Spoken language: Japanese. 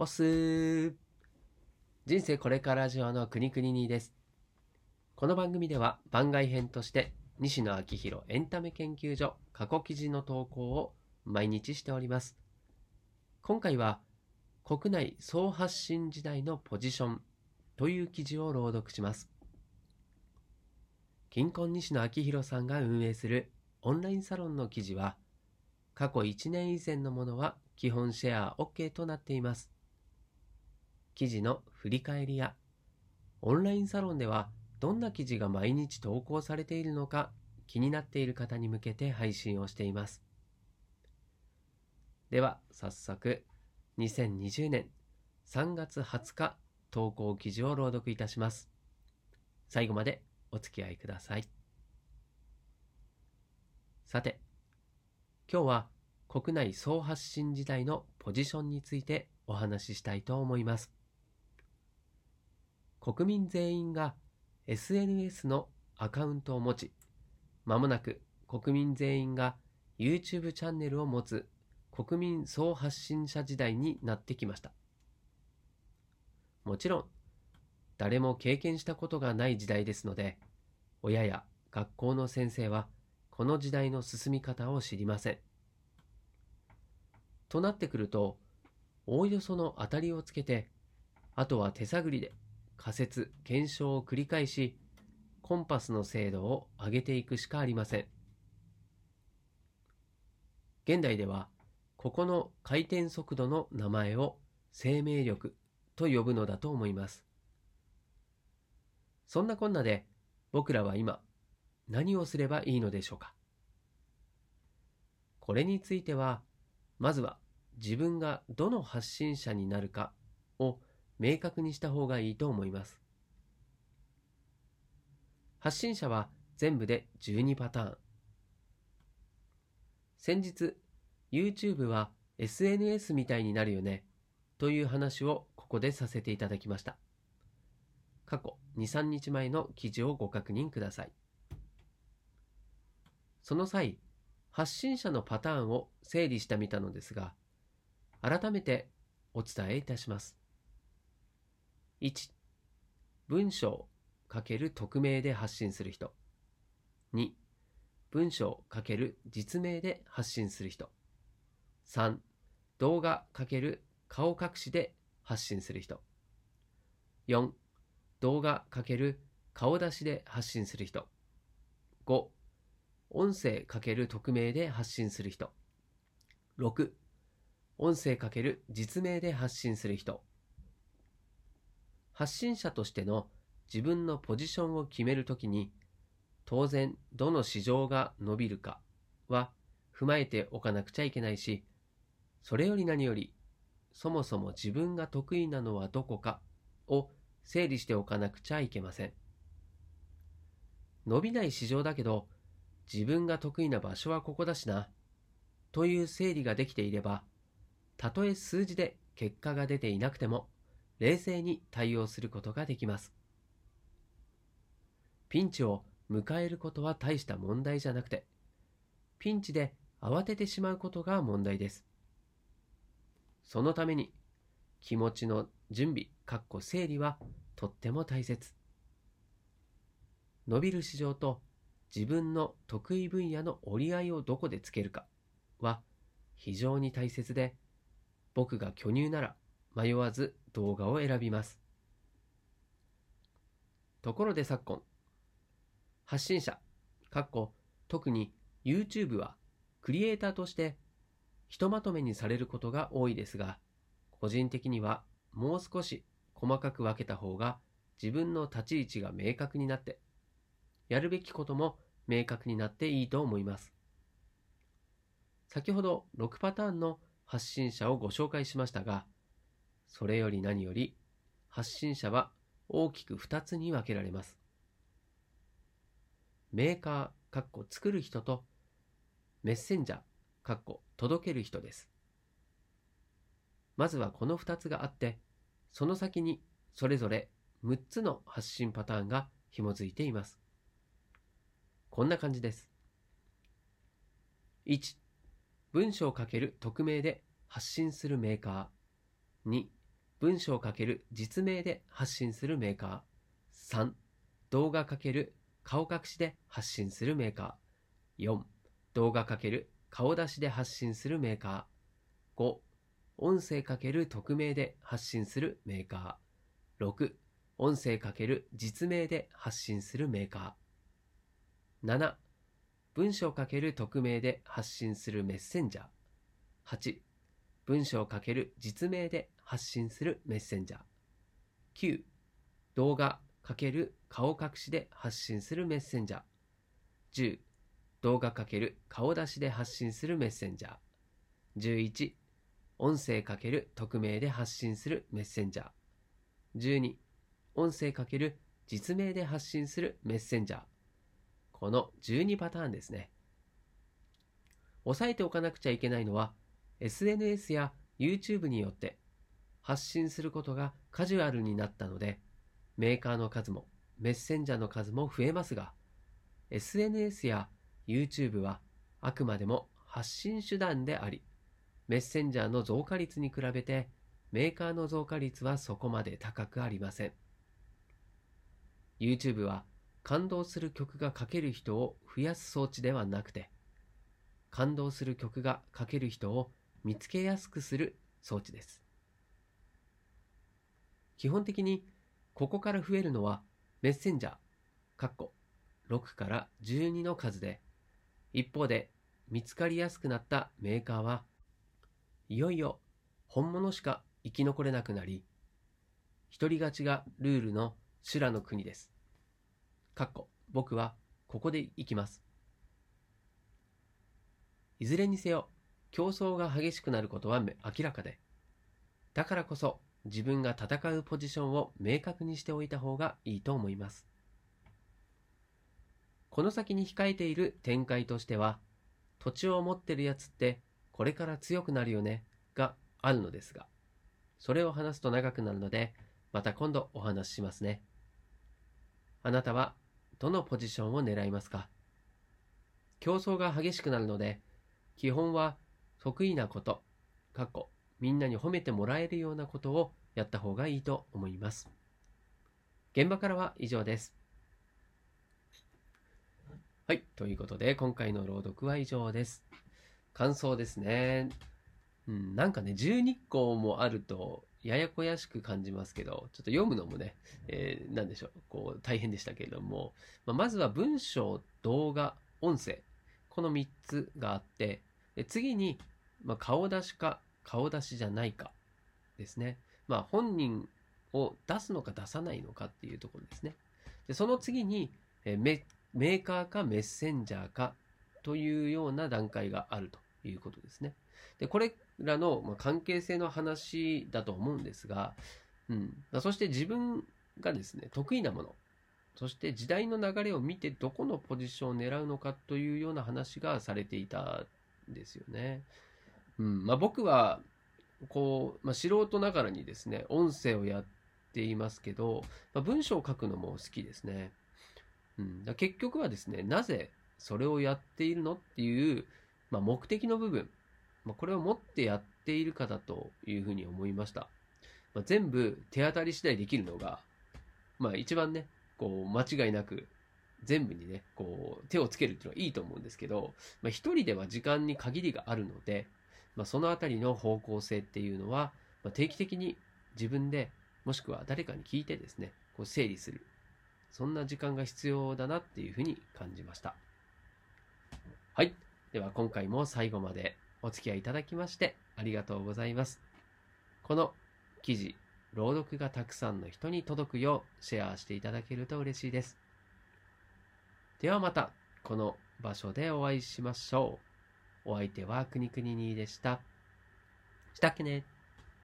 おすー人生これから上の国々にです。この番組では番外編として西野昭弘エンタメ研究所過去記事の投稿を毎日しております。今回は国内総発信時代のポジションという記事を朗読します。金婚西野昭弘さんが運営するオンラインサロンの記事は過去1年以前のものは基本シェア OK となっています。記事の振り返りや、オンラインサロンではどんな記事が毎日投稿されているのか気になっている方に向けて配信をしています。では早速2020年3月20日投稿記事を朗読いたします。最後までお付き合いください。さて、今日は国内総発信時代のポジションについてお話ししたいと思います。国民全員が SNS のアカウントを持ち、まもなく国民全員が YouTube チャンネルを持つ国民総発信者時代になってきました。もちろん、誰も経験したことがない時代ですので、親や学校の先生はこの時代の進み方を知りません。となってくると、おおよその当たりをつけて、あとは手探りで仮説、検証を繰り返し、コンパスの精度を上げていくしかありません。現代では、ここの回転速度の名前を生命力と呼ぶのだと思います。そんなこんなで僕らは今何をすればいいのでしょうかこれについてはまずは自分がどの発信者になるかを明確にした方がいいと思います。発信者は全部で12パターン。先日、YouTube は SNS みたいになるよねという話をここでさせていただきました。過去2、3日前の記事をご確認ください。その際、発信者のパターンを整理してみたのですが、改めてお伝えいたします。1、文章×匿名で発信する人。2、文章×実名で発信する人。3、動画×顔隠しで発信する人。4、動画×顔出しで発信する人。5、音声×匿名で発信する人。6、音声×実名で発信する人。発信者としての自分のポジションを決めるときに、当然どの市場が伸びるかは踏まえておかなくちゃいけないし、それより何より、そもそも自分が得意なのはどこかを整理しておかなくちゃいけません。伸びない市場だけど、自分が得意な場所はここだしな、という整理ができていれば、たとえ数字で結果が出ていなくても、冷静に対応することができます。ピンチを迎えることは大した問題じゃなくて、ピンチで慌ててしまうことが問題です。そのために、気持ちの準備、かっこ整理はとっても大切。伸びる市場と自分の得意分野の折り合いをどこでつけるかは非常に大切で、僕が巨乳なら迷わず動画を選びます。ところで昨今、発信者、かっこ特に YouTube はクリエイターとしてひとまとめにされることが多いですが、個人的にはもう少し細かく分けた方が自分の立ち位置が明確になって、やるべきことも明確になっていいと思います。先ほど6パターンの発信者をご紹介しましたが、それより何より発信者は大きく2つに分けられます。メーカー、かっこ作る人とメッセンジャー、かっこ届ける人です。まずはこの2つがあって、その先にそれぞれ6つの発信パターンが紐づいています。こんな感じです。1、文章をかける匿名で発信するメーカー。2、文章×実名で発信するメーカー。3、動画×顔隠しで発信するメーカー。4、動画×顔出しで発信するメーカー。5、音声×匿名で発信するメーカー。6、音声×実名で発信するメーカー。7、文章×匿名で発信するメッセンジャー。8、文章×実名で発信するメッセンジャー。9、動画×顔隠しで発信するメッセンジャー。10、動画×顔出しで発信するメッセンジャー。11、音声×匿名で発信するメッセンジャー。12、音声×実名で発信するメッセンジャー。この12パターンですね。押さえておかなくちゃいけないのは、SNS や YouTube によって発信することがカジュアルになったので、メーカーの数もメッセンジャーの数も増えますが、SNS や YouTube はあくまでも発信手段であり、メッセンジャーの増加率に比べてメーカーの増加率はそこまで高くありません。YouTube は感動する曲が書ける人を増やす装置ではなくて、感動する曲が書ける人を見つけやすくする装置です。基本的にここから増えるのはメッセンジャー、カッコ6から12の数で、一方で見つかりやすくなったメーカーはいよいよ本物しか生き残れなくなり、独り勝ちがルールの修羅の国です。かっこ僕はここで行きます。いずれにせよ、競争が激しくなることは明らかで、だからこそ自分が戦うポジションを明確にしておいた方がいいと思います。この先に控えている展開としては、土地を持ってるやつってこれから強くなるよねがあるのですが、それを話すと長くなるので、また今度お話ししますね。あなたはどのポジションを狙いますか？競争が激しくなるので、基本は得意なこと、過去、みんなに褒めてもらえるようなことをやった方がいいと思います。現場からは以上です。はい。ということで、今回の朗読は以上です。感想ですね。うん、なんかね、12個もあると、ややこやしく感じますけど、ちょっと読むのもね、えー、なんでしょう、こう、大変でしたけれども、まあ、まずは文章、動画、音声、この3つがあって、で次に、まあ、顔出しか顔出しじゃないかですね。まあ、本人を出すのか出さないのかっていうところですね。でその次に、えメーカーかメッセンジャーかというような段階があるということですね。でこれらの、関係性の話だと思うんですが、うん、そして自分がですね得意なものそして時代の流れを見てどこのポジションを狙うのかというような話がされていたんですよね。うんまあ、僕はこう、まあ、素人ながらにですね音声をやっていますけど、まあ、文章を書くのも好きですね。うん、だ結局はですねなぜそれをやっているのっていう、まあ、目的の部分、まあ、これを持ってやっているかだというふうに思いました。まあ、全部手当たり次第できるのが、まあ、一番ねこう間違いなく全部にね、こう、手をつけるっていうのはいいと思うんですけど、まあ、一人では時間に限りがあるので、まあ、そのあたりの方向性っていうのは、まあ、定期的に自分で、もしくは誰かに聞いてですね、こう整理する。そんな時間が必要だなっていうふうに感じました。はい。では今回も最後までお付き合いいただきましてありがとうございます。この記事、朗読がたくさんの人に届くようシェアしていただけると嬉しいです。ではまたこの場所でお会いしましょう。お相手はくにくににでした。したっけね